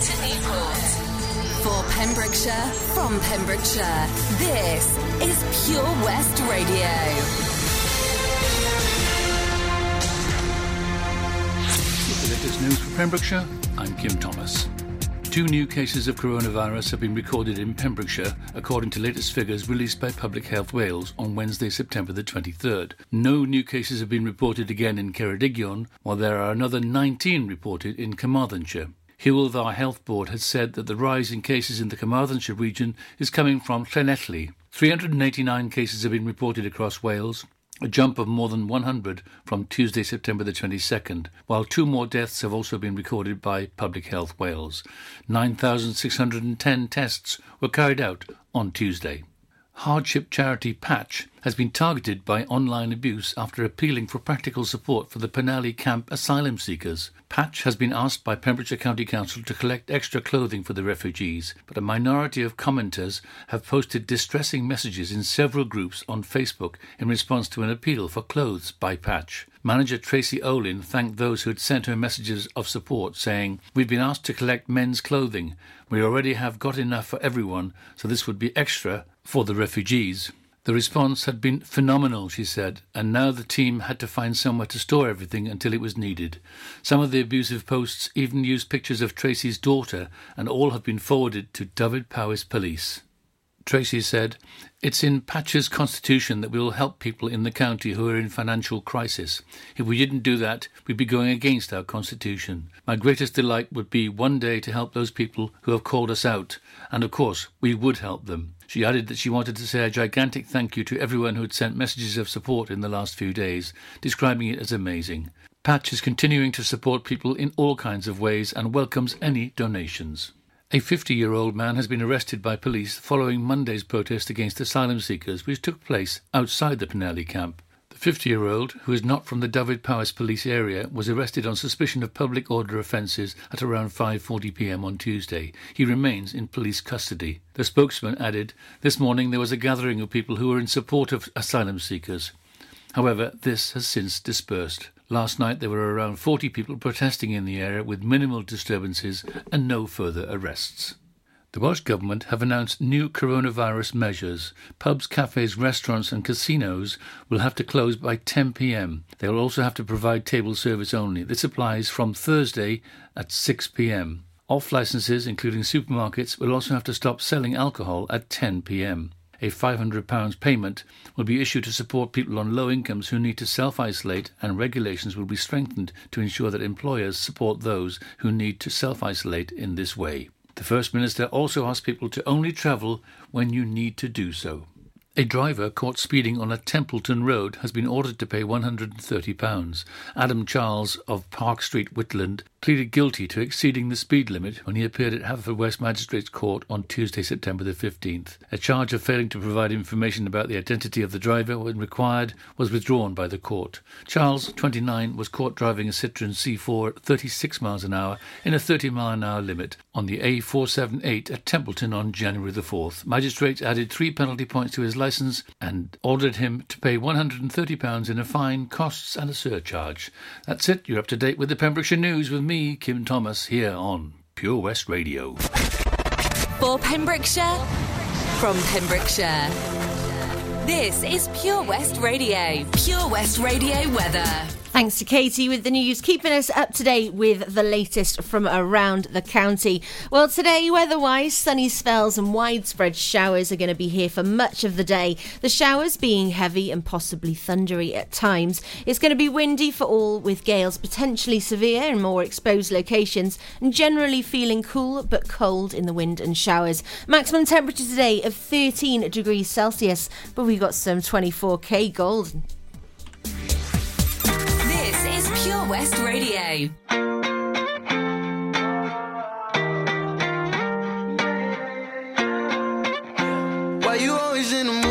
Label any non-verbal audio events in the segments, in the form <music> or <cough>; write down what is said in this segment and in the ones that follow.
to Newport. For Pembrokeshire, from Pembrokeshire, this is Pure West Radio. The latest news for Pembrokeshire, I'm Kim Thomas. Two new cases of coronavirus have been recorded in Pembrokeshire, according to latest figures released by Public Health Wales on Wednesday, September the 23rd. No new cases have been reported again in Ceredigion, while there are another 19 reported in Carmarthenshire. Dda Health Board has said that the rise in cases in the Carmarthenshire region is coming from Llanelli. 389 cases have been reported across Wales, a jump of more than 100 from Tuesday, September the 22nd, while two more deaths have also been recorded by Public Health Wales. 9,610 tests were carried out on Tuesday. Hardship charity Patch has been targeted by online abuse after appealing for practical support for the Penally camp asylum seekers. Patch has been asked by Pembrokeshire County Council to collect extra clothing for the refugees, but a minority of commenters have posted distressing messages in several groups on Facebook in response to an appeal for clothes by Patch. Manager Tracy Olin thanked those who had sent her messages of support, saying, We've been asked to collect men's clothing. We already have got enough for everyone, so this would be extra for the refugees. The response had been phenomenal, she said, and now the team had to find somewhere to store everything until it was needed. Some of the abusive posts even used pictures of Tracy's daughter, and all have been forwarded to Dyfed-Powys Police. Tracy said, It's in Patch's constitution that we will help people in the county who are in financial crisis. If we didn't do that, we'd be going against our constitution. My greatest delight would be one day to help those people who have called us out, and of course, we would help them. She added that she wanted to say a gigantic thank you to everyone who had sent messages of support in the last few days, describing it as amazing. Patch is continuing to support people in all kinds of ways and welcomes any donations. A 50 year old man has been arrested by police following Monday's protest against asylum seekers, which took place outside the Penally camp. The 50 year old, who is not from the Dyfed-Powys police area, was arrested on suspicion of public order offences at around 5:40 p.m. on Tuesday. He remains in police custody. The spokesman added, "This morning there was a gathering of people who were in support of asylum seekers. However, this has since dispersed. Last night there were around 40 people protesting in the area with minimal disturbances and no further arrests. The Welsh Government have announced new coronavirus measures. Pubs, cafes, restaurants, and casinos will have to close by 10 pm. They will also have to provide table service only. This applies from Thursday at 6 pm. Off licenses, including supermarkets, will also have to stop selling alcohol at 10 pm. A £500 payment will be issued to support people on low incomes who need to self isolate, and regulations will be strengthened to ensure that employers support those who need to self isolate in this way. The First Minister also asked people to only travel when you need to do so. A driver caught speeding on a Templeton road has been ordered to pay £130. Adam Charles of Park Street, Whitland, pleaded guilty to exceeding the speed limit when he appeared at Haverfordwest Magistrates Court on Tuesday, September the 15th. A charge of failing to provide information about the identity of the driver when required was withdrawn by the court. Charles, 29, was caught driving a Citroen C4 at 36 miles an hour in a 30 mile an hour limit on the A478 at Templeton on January the 4th. Magistrates added three penalty points to his license and ordered him to pay £130 in a fine, costs, and a surcharge. That's it. You're up to date with the Pembrokeshire News with me, Kim Thomas, here on Pure West Radio. For Pembrokeshire, from Pembrokeshire. This is Pure West Radio. Pure West Radio weather. Thanks to Katie with the news, keeping us up to date with the latest from around the county. Well, today, weather-wise, sunny spells and widespread showers are going to be here for much of the day. The showers being heavy and possibly thundery at times. It's going to be windy for all, with gales potentially severe in more exposed locations, and generally feeling cool but cold in the wind and showers. Maximum temperature today of 13 degrees Celsius, but we've got some 24kGoldn. Pure West Radio. Why you always in the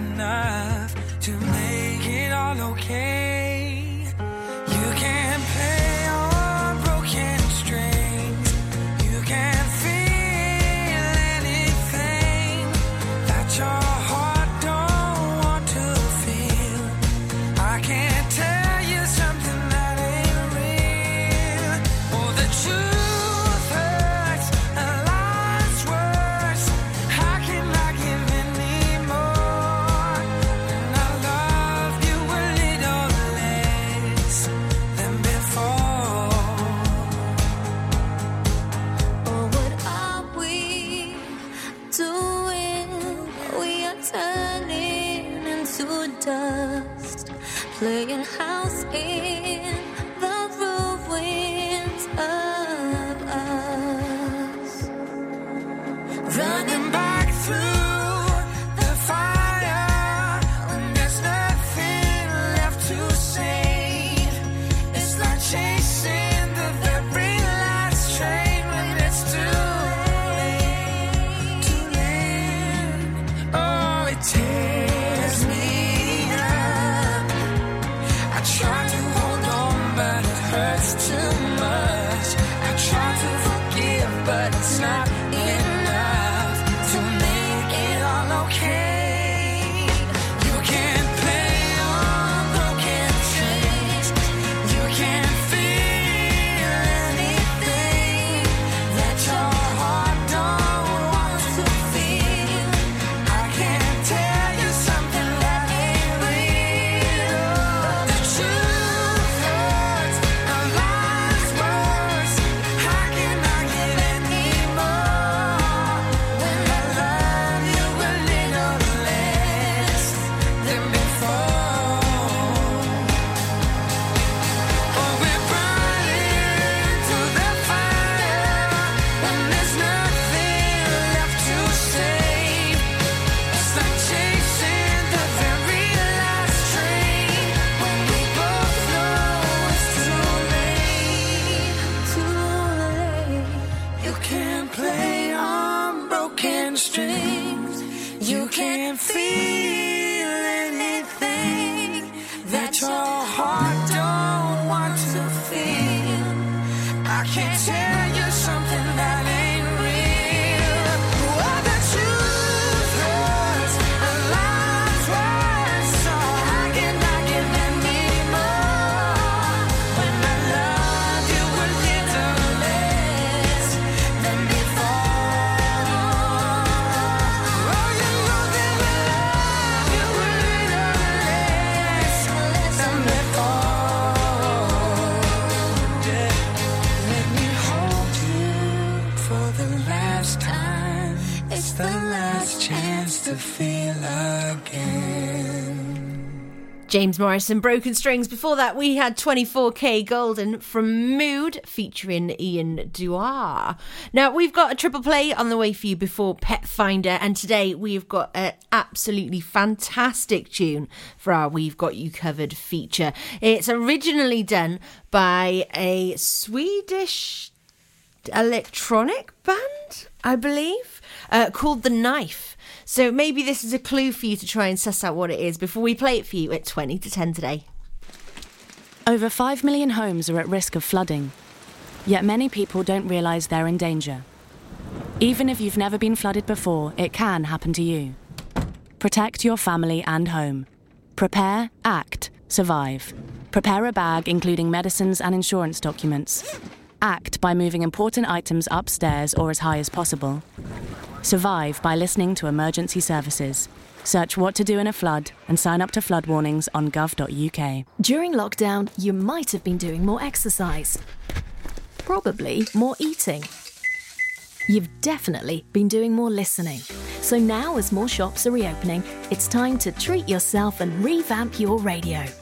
enough to make it all okay. James Morrison, Broken Strings. Before that, we had 24kGoldn from Mood featuring iann dior. Now, we've got a triple play on the way for you before Pet Finder, and today we've got an absolutely fantastic tune for our We've Got You Covered feature. It's originally done by a Swedish electronic band, I believe, uh, called The Knife. So maybe this is a clue for you to try and suss out what it is before we play it for you at 20 to 10 today. Over 5 million homes are at risk of flooding, yet many people don't realise they're in danger. Even if you've never been flooded before, it can happen to you. Protect your family and home. Prepare, act, survive. Prepare a bag including medicines and insurance documents. Act by moving important items upstairs or as high as possible. Survive by listening to emergency services. Search what to do in a flood and sign up to flood warnings on gov.uk. During lockdown, you might have been doing more exercise, probably more eating. You've definitely been doing more listening. So now, as more shops are reopening, it's time to treat yourself and revamp your radio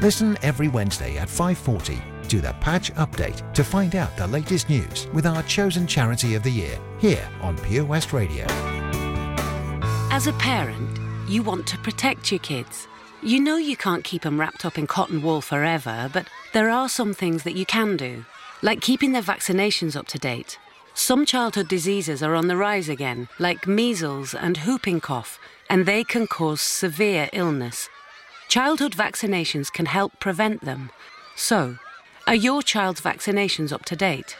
Listen every Wednesday at 5:40 to the Patch Update to find out the latest news with our chosen charity of the year here on Pure West Radio. As a parent, you want to protect your kids. You know you can't keep them wrapped up in cotton wool forever, but there are some things that you can do, like keeping their vaccinations up to date. Some childhood diseases are on the rise again, like measles and whooping cough, and they can cause severe illness. Childhood vaccinations can help prevent them. So, are your child's vaccinations up to date?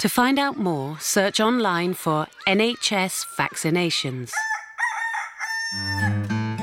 To find out more, search online for NHS vaccinations.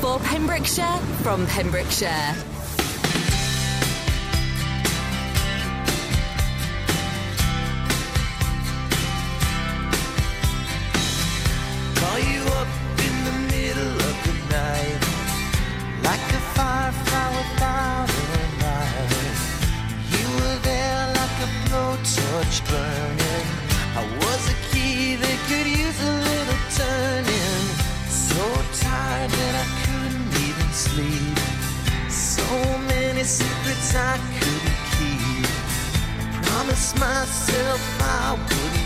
for Pembrokeshire from Pembrokeshire. Call you up in the middle of the night, like a without a light. You were there like a blowtorch burning. I couldn't keep. I promised myself I wouldn't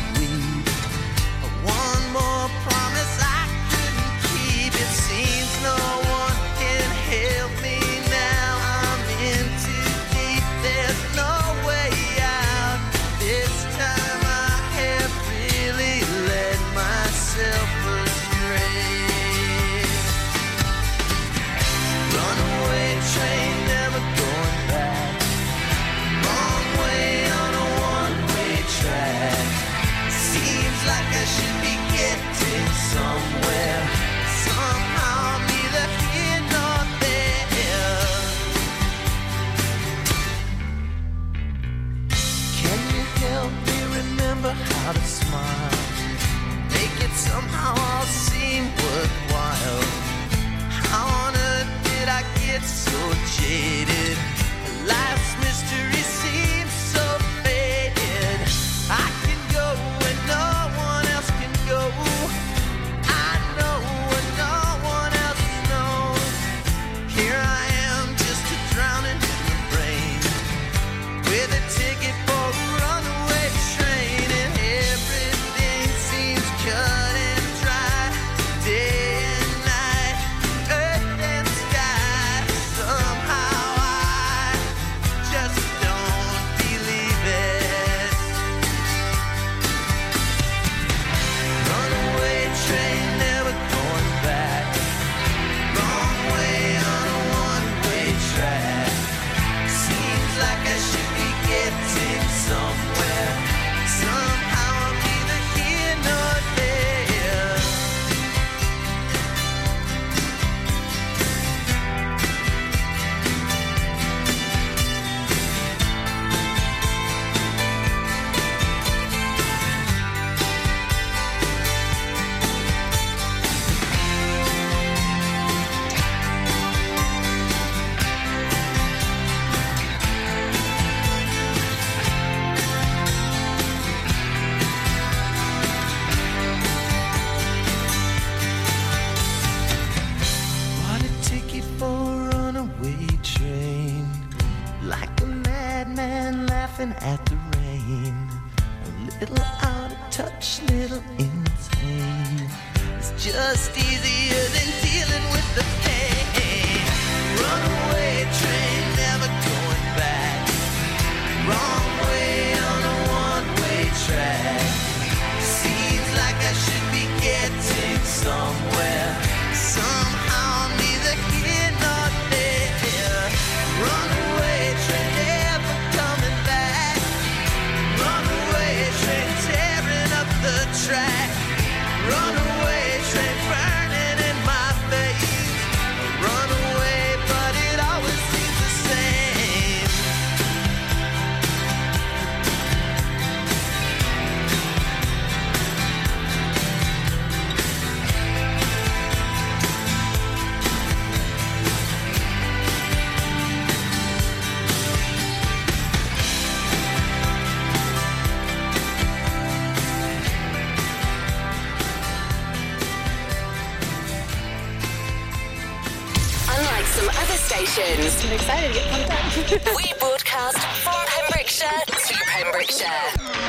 stations. I'm excited to get pumped up. we broadcast from Pembrokeshire to Pembrokeshire.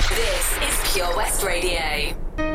This is Pure West Radio.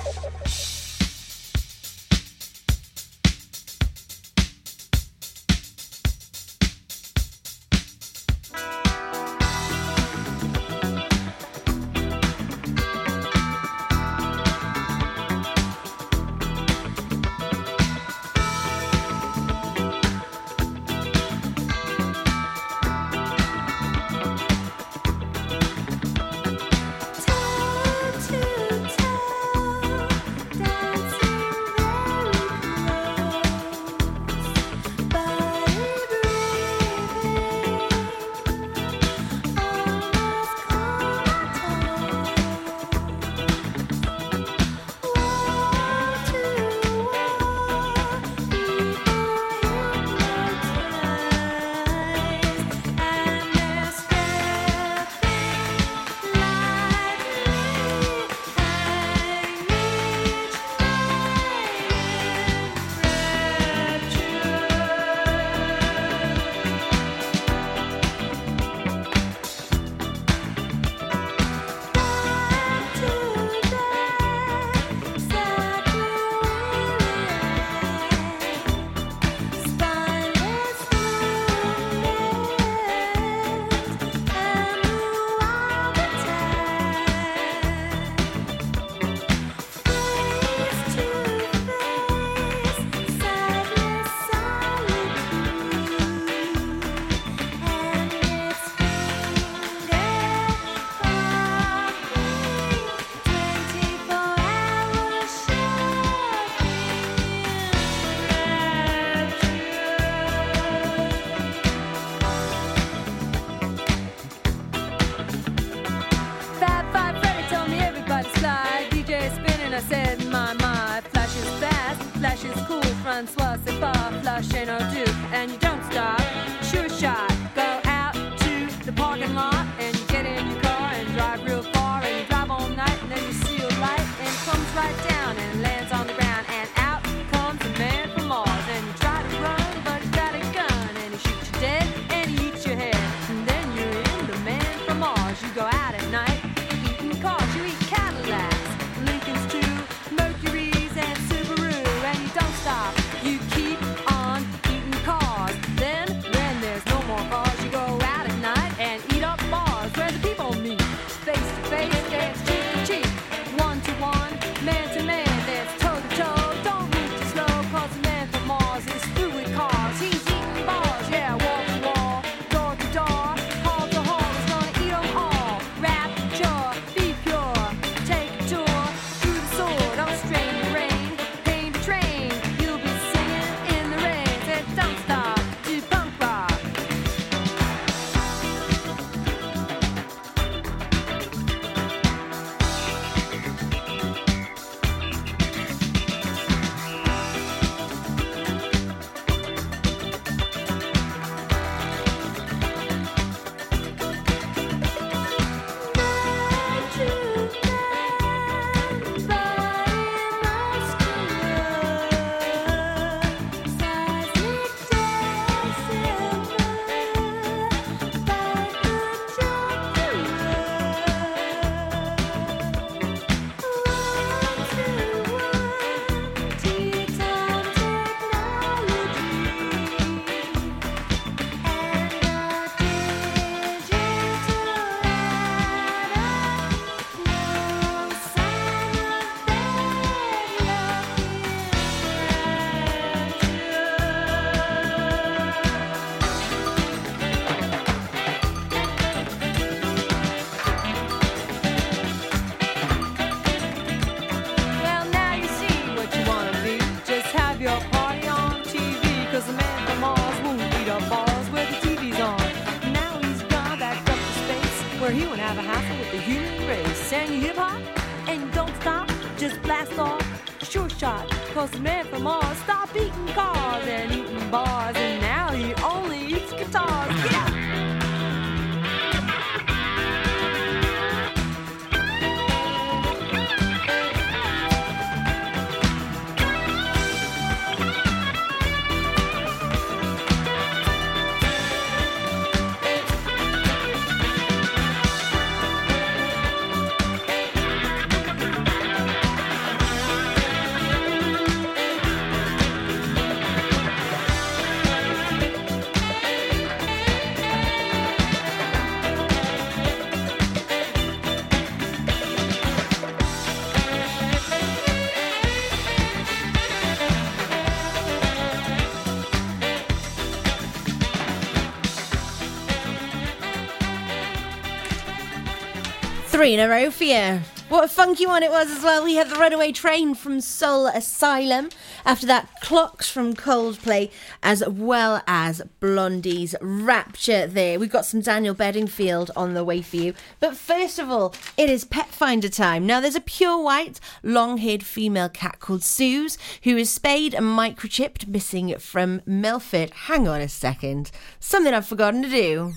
Three in. What a funky one it was as well. We had the Runaway Train from Soul Asylum. After that, Clocks from Coldplay, as well as Blondie's Rapture there. We've got some Daniel Bedingfield on the way for you. But first of all, it is Pet Finder time. Now, there's a pure white, long haired female cat called Suze who is spayed and microchipped, missing from Milford. Hang on a second. Something I've forgotten to do.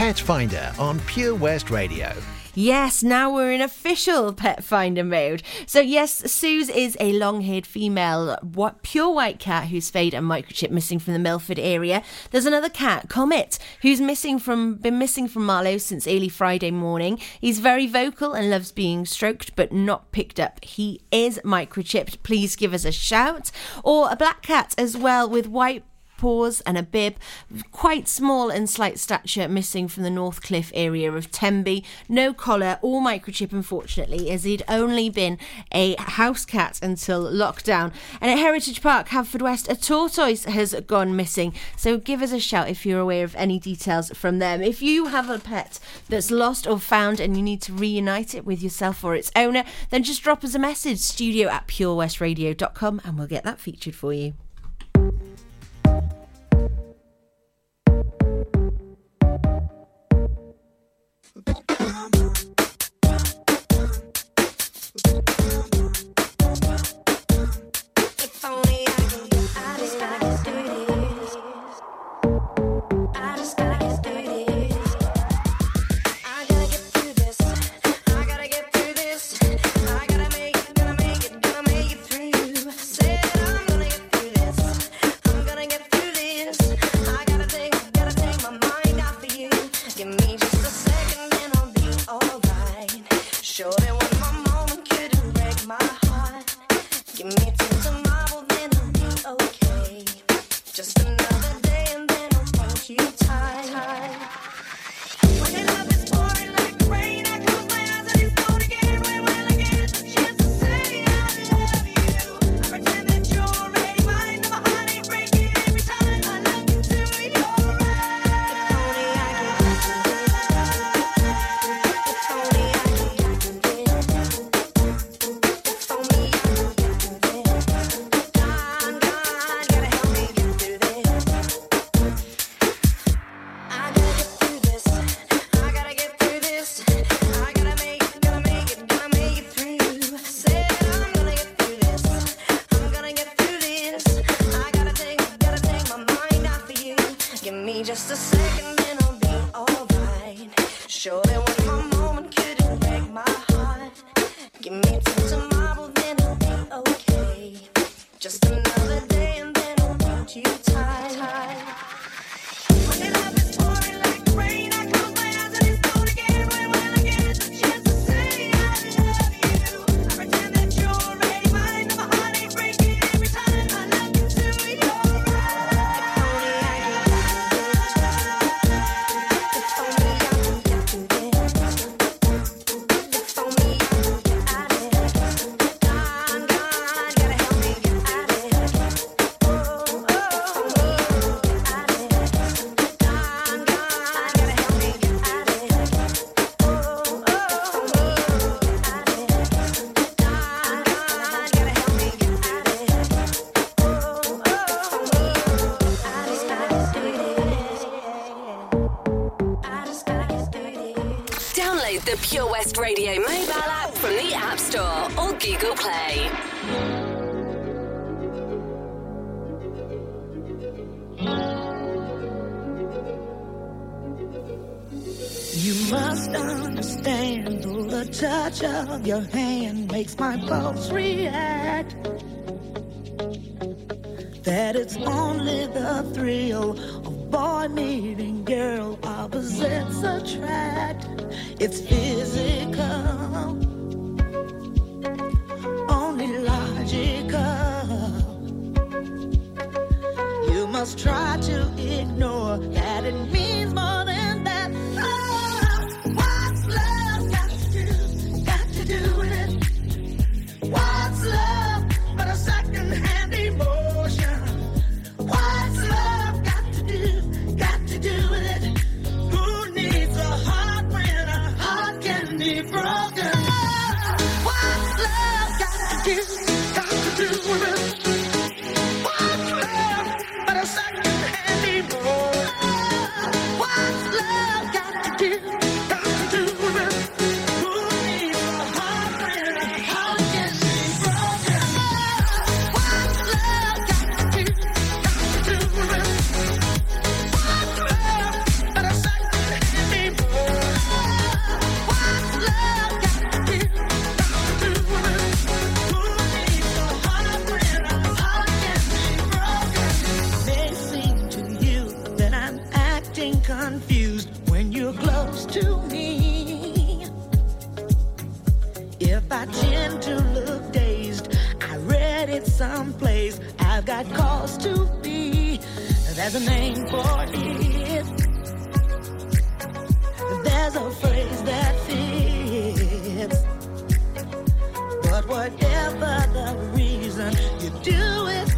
Pet Finder on Pure West Radio. Yes, now we're in official pet finder mode. So yes, Suze is a long-haired female, what pure white cat who's spayed and microchip missing from the Milford area. There's another cat, Comet, who's missing from been missing from Marlow since early Friday morning. He's very vocal and loves being stroked, but not picked up. He is microchipped. Please give us a shout. Or a black cat as well with white paws and a bib, quite small and slight stature, missing from the North Cliff area of Tenby. No collar or microchip, unfortunately, as he'd only been a house cat until lockdown. And at Heritage Park, Haverfordwest, a tortoise has gone missing. So give us a shout if you're aware of any details from them. If you have a pet that's lost or found and you need to reunite it with yourself or its owner, then just drop us a message, studio at purewestradio.com, and we'll get that featured for you. Bye. Though the touch of your hand makes my pulse react. That it's only the thrill of boy meeting girl opposites attract. It's physical, only logical. You must try to ignore whatever the reason, you do it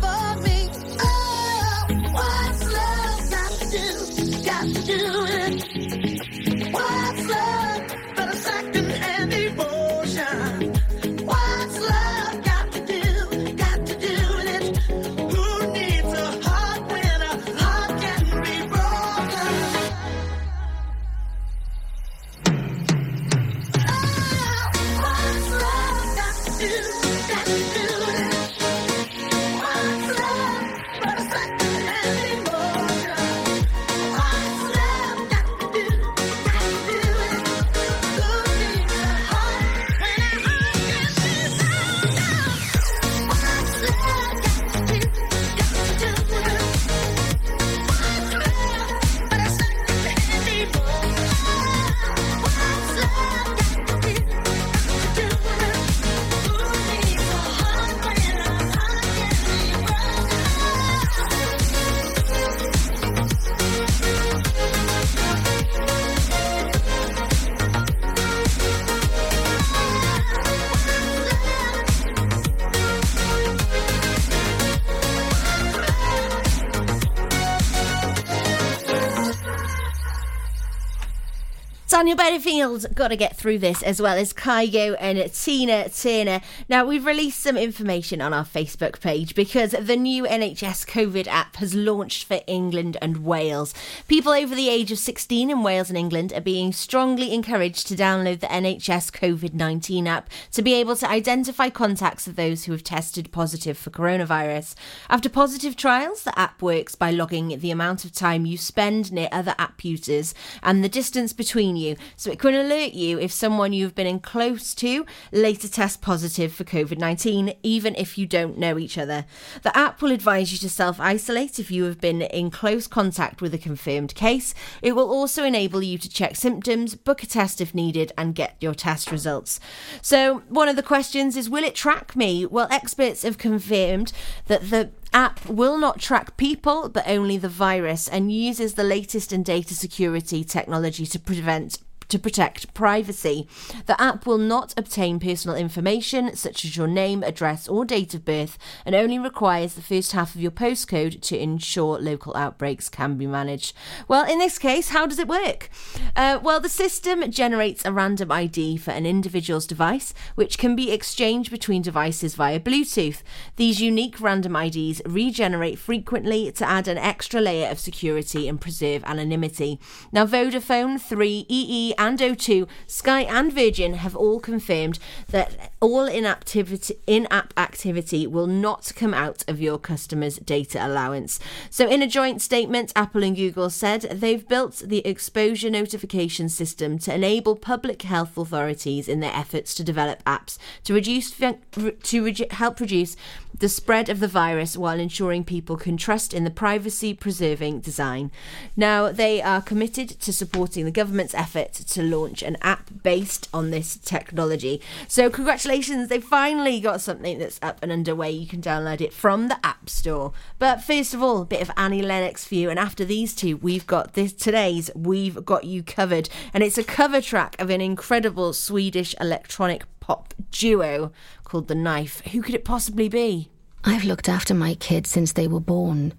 Daniel Bedingfield's got to get through this as well as Kygo and Tina Turner. Now, we've released some information on our Facebook page because the new NHS COVID app has launched for England and Wales. People over the age of 16 in Wales and England are being strongly encouraged to download the NHS COVID 19 app to be able to identify contacts of those who have tested positive for coronavirus. After positive trials, the app works by logging the amount of time you spend near other app users and the distance between you, so it can alert you if someone you've been in close to later tests positive for COVID 19, even if you don't know each other. The app will advise you to self isolate if you have been in close contact with a confirmed case. It will also enable you to check symptoms, book a test if needed, and get your test results. So, one of the questions is Will it track me? Well, experts have confirmed that the app will not track people but only the virus and uses the latest in data security technology to prevent to protect privacy. The app will not obtain personal information such as your name, address, or date of birth, and only requires the first half of your postcode to ensure local outbreaks can be managed. Well, in this case, how does it work? Uh, well, the system generates a random ID for an individual's device, which can be exchanged between devices via Bluetooth. These unique random IDs regenerate frequently to add an extra layer of security and preserve anonymity. Now, Vodafone, 3, EE, and O2, Sky, and Virgin have all confirmed that all in-app activity will not come out of your customers' data allowance. So, in a joint statement, Apple and Google said they've built the exposure notification system to enable public health authorities in their efforts to develop apps to reduce to redu- help reduce the spread of the virus while ensuring people can trust in the privacy preserving design. Now, they are committed to supporting the government's effort to launch an app based on this technology. So, congratulations, they finally got something that's up and underway. You can download it from the App Store. But first of all, a bit of Annie Lennox for you. And after these two, we've got this today's We've Got You Covered. And it's a cover track of an incredible Swedish electronic pop duo called The Knife. Who could it possibly be? I've looked after my kids since they were born.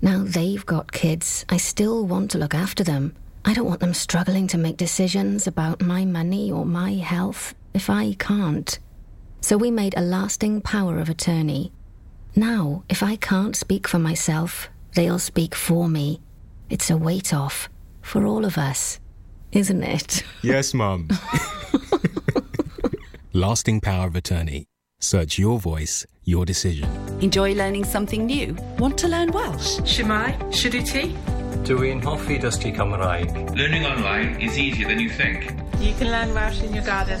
Now they've got kids. I still want to look after them. I don't want them struggling to make decisions about my money or my health if I can't. So we made a lasting power of attorney. Now, if I can't speak for myself, they'll speak for me. It's a weight off for all of us, isn't it? Yes, Mum. <laughs> <laughs> Lasting power of attorney. Search your voice, your decision. Enjoy learning something new? Want to learn Welsh? Shemai, Shuduti. Dwi'n hoffi dysgu Cymraeg. Learning online is easier than you think. You can learn Welsh in your garden.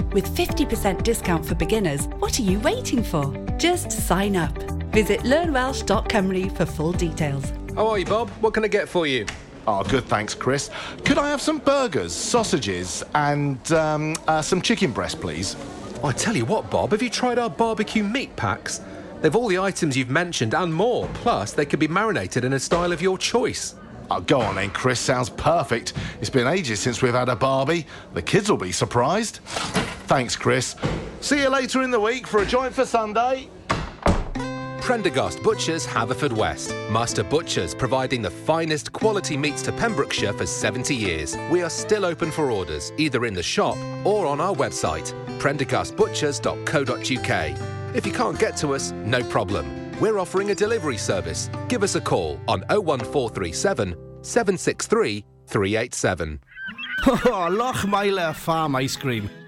With 50% discount for beginners, what are you waiting for? Just sign up. Visit learnwelsh.cymru for full details. How are you, Bob? What can I get for you? Oh, good, thanks, Chris. Could I have some burgers, sausages, and um, uh, some chicken breast, please? Oh, I tell you what, Bob, have you tried our barbecue meat packs? They've all the items you've mentioned and more. Plus, they can be marinated in a style of your choice. Oh, go on then, Chris. Sounds perfect. It's been ages since we've had a Barbie. The kids will be surprised. Thanks, Chris. See you later in the week for a joint for Sunday. Prendergast Butchers, Haverfordwest. Master Butchers providing the finest quality meats to Pembrokeshire for 70 years. We are still open for orders, either in the shop or on our website, prendergastbutchers.co.uk. If you can't get to us, no problem. We're offering a delivery service. Give us a call on 01437 763 387. Oh, <laughs> oh Lochmeyler Farm Ice Cream.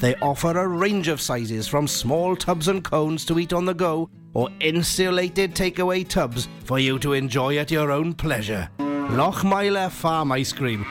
They offer a range of sizes from small tubs and cones to eat on the go or insulated takeaway tubs for you to enjoy at your own pleasure. Lochmeyler Farm Ice Cream.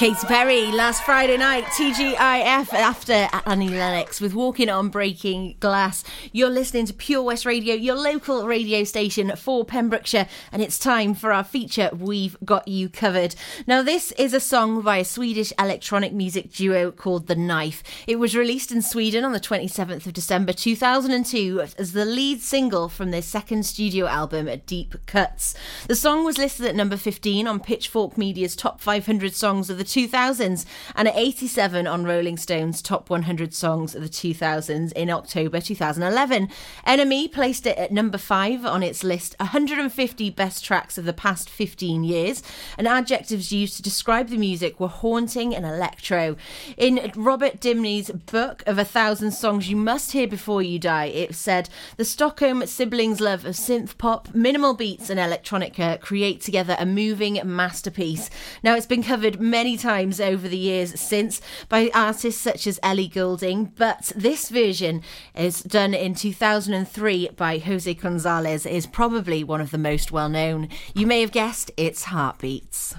Katy Perry last Friday night, TGIF after Annie Lennox with Walking on Breaking Glass. You're listening to Pure West Radio, your local radio station for Pembrokeshire, and it's time for our feature We've Got You Covered. Now, this is a song by a Swedish electronic music duo called The Knife. It was released in Sweden on the 27th of December 2002 as the lead single from their second studio album, Deep Cuts. The song was listed at number 15 on Pitchfork Media's top 500 songs of the 2000s and at 87 on Rolling Stone's top 100 songs of the 2000s in October 2011. NME placed it at number 5 on its list 150 best tracks of the past 15 years, and adjectives used to describe the music were haunting and electro. In Robert Dimery's book of a thousand songs you must hear before you die, it said the Stockholm siblings' love of synth pop, minimal beats, and electronica create together a moving masterpiece. Now, it's been covered many times over the years since by artists such as Ellie Goulding, but this version is done in 2003 by Jose Gonzalez is probably one of the most well known. You may have guessed it's Heartbeats.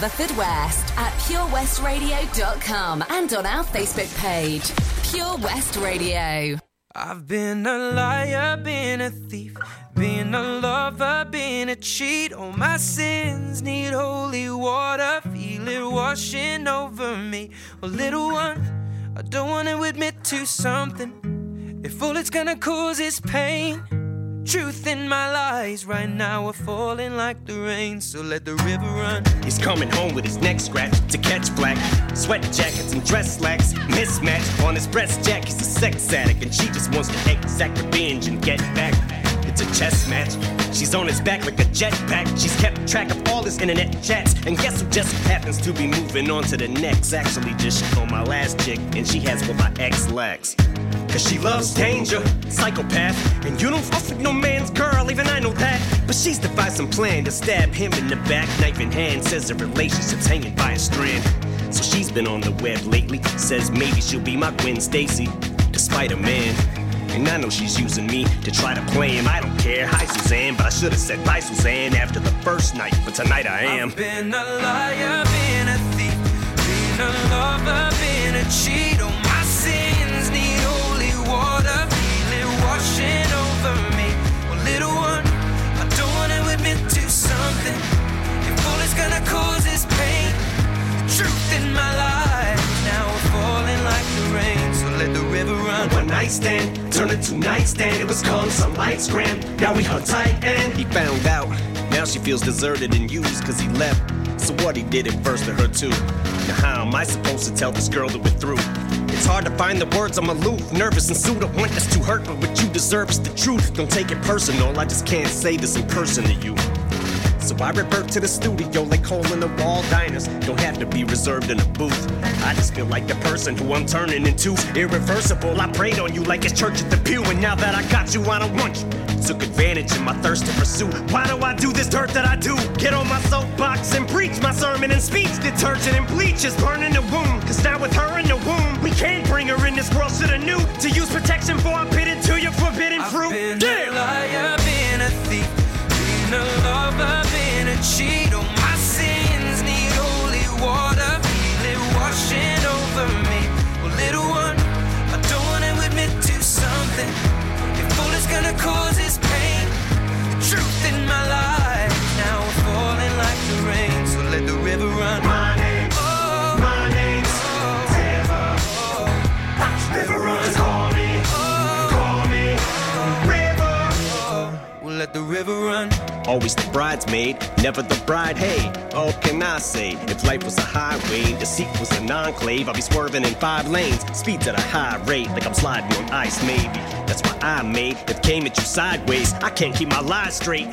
Studios in Haverfordwest at purewestradio.com and on our Facebook page, Pure West Radio. I've been a liar, been a thief, been a lover, been a cheat. All my sins need holy water, feel it washing over me. Well, little one, I don't want to admit to something. If all it's gonna cause is pain, truth in my lies right now are falling like the rain. So let the river run. He's coming home with his neck scratched to catch black. Sweat jackets and dress slacks. Mismatch on his breast jack. He's a sex addict and she just wants to exact revenge and get back. It's a chess match. She's on his back like a jetpack. She's kept track of all his internet chats. And guess who just happens to be moving on to the next? Actually, just on my last chick, and she has what my ex lacks. Cause she loves danger, psychopath. And you don't fuck with no man's girl, even I know that. But she's devised some plan to stab him in the back, knife in hand. Says the relationship's hanging by a strand. So she's been on the web lately. Says maybe she'll be my Gwen Stacy, despite a man. And I know she's using me to try to play him. I don't care. Hi, Suzanne, but I should have said bye, Suzanne, after the first night. But tonight I am. I've Been a liar, been a thief, been a lover, been a cheat. Oh washing over me. Well, little one, I don't wanna admit to something. If all it's gonna cause is pain, truth in my life now we're falling like the rain. So let the river run. One night stand, turned into nightstand. It was calm, some lights gram. Now we hung tight and he found out. Now she feels deserted and used cause he left. So what he did it first to her too. Now how am I supposed to tell this girl that we're through? It's hard to find the words, I'm aloof, nervous and. I want this to hurt, but what you deserve is the truth. Don't take it personal, I just can't say this in person to you. So I revert to the studio like hole in the wall diners. Don't have to be reserved in a booth. I just feel like the person who I'm turning into. Irreversible, I prayed on you like it's church at the pew. And now that I got you, I don't want you. Took advantage of my thirst to pursue. Why do I do this dirt that I do? Get on my soapbox and preach my sermon and speech. Detergent and bleach is burning the wound. Cause now with her in the womb, we can't bring her in this world. Shoulda knew to use protection for I bid river run. Always the bridesmaid, never the bride. Hey, oh, can I say? If life was a highway, the seat was an enclave, I'd be swerving in five lanes, speeds at a high rate, like I'm sliding on ice, maybe. That's why I made it came at you sideways. I can't keep my lies straight.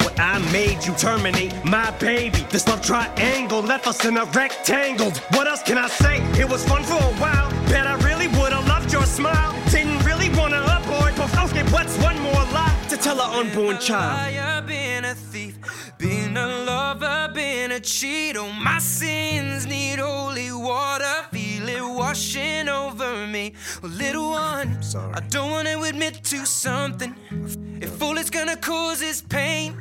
What I made you terminate my baby. This love triangle left us in a rectangle. What else can I say? It was fun for a while. Bet I really would've loved your smile. Tell an unborn child? liar, been a thief, been a lover, been a cheat. Oh, my sins need holy water, feel it washing over me. Well, little one, I don't wanna admit to something. If all it's gonna cause is pain,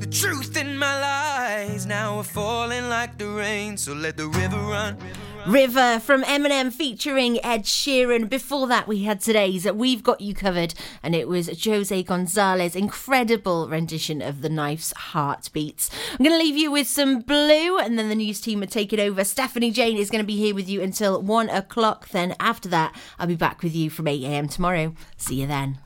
the truth in my lies now are falling like the rain. So let the river run. River from Eminem featuring Ed Sheeran. Before that, we had today's We've Got You Covered, and it was Jose Gonzalez' incredible rendition of The Knife's Heartbeats. I'm going to leave you with some blue, and then the news team are taking over. Stephanie Jane is going to be here with you until one o'clock. Then, after that, I'll be back with you from 8 a.m. tomorrow. See you then.